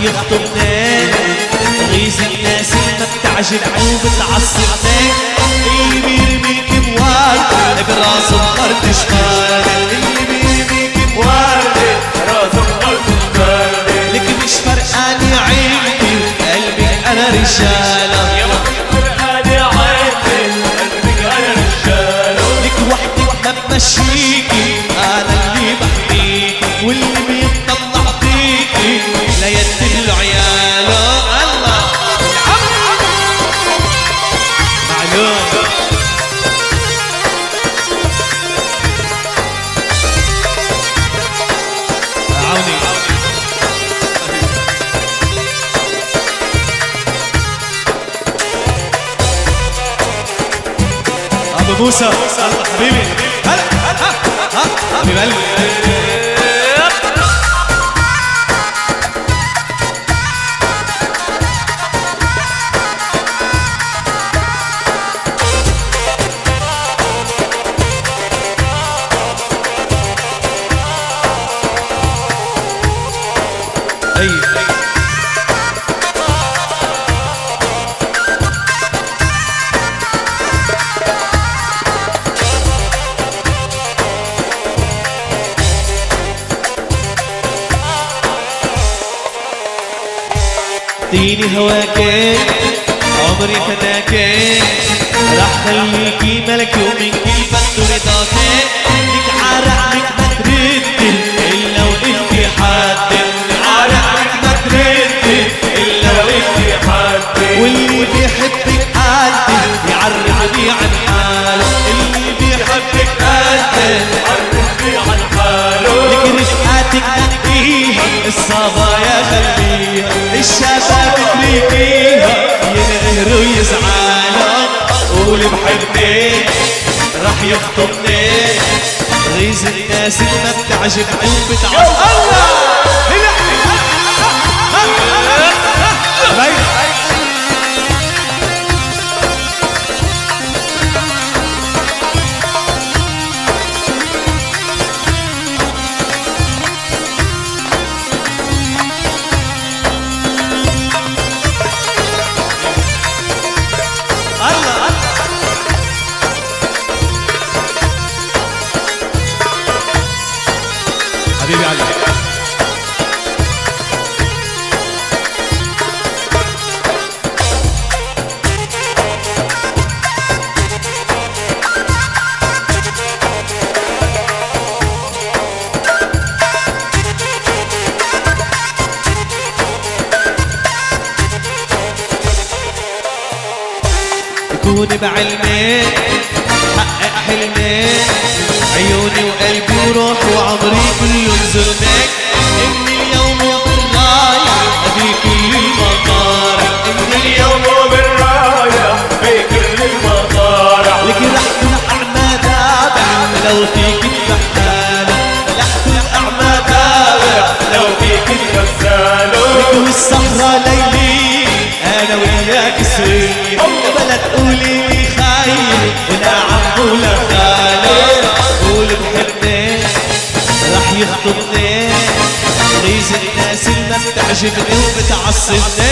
يخطبنا غيظ الناس ما بتعجبني وبتعصبني اللي بيرميك بورد براسه بخرط شمال اللي بيرميك بورد راسه بخرط البرد لك مش فرقاني عيني قلبك أنا رجالة. يا أنا لك وحدك ما بمشيكي أنا اللي بحميكي. واللي موسى الله حبيبي هلا ها ها حبيب قلبي اي اديني هواك عمري فداك راح خليكي ملك ومن كل بد رضاك الصبايا خليها الشباب تريكيها ينقهروا يزعلوا قول بحبني راح يخطبني. غيظ الناس اللي ما بتعجبني وبتعصب الله! الله يكون بعلمي حقق حلمي. عيوني وقلبي وروحي وعمري كله ظلمك إن اليوم بالراية ابي كل المطار إن اليوم يوم بالراية في كل المطارع لك رح الاعمى تابع لو فيك البحالة. رح الاعمى تابع لو فيك الغسالة لك والصحراء وياك سوية بلا تقولي لي ولا عم ولا خالي. قول بحبني رح يخطبني غيظ الناس اللي ما بتعجبني وبتعصبني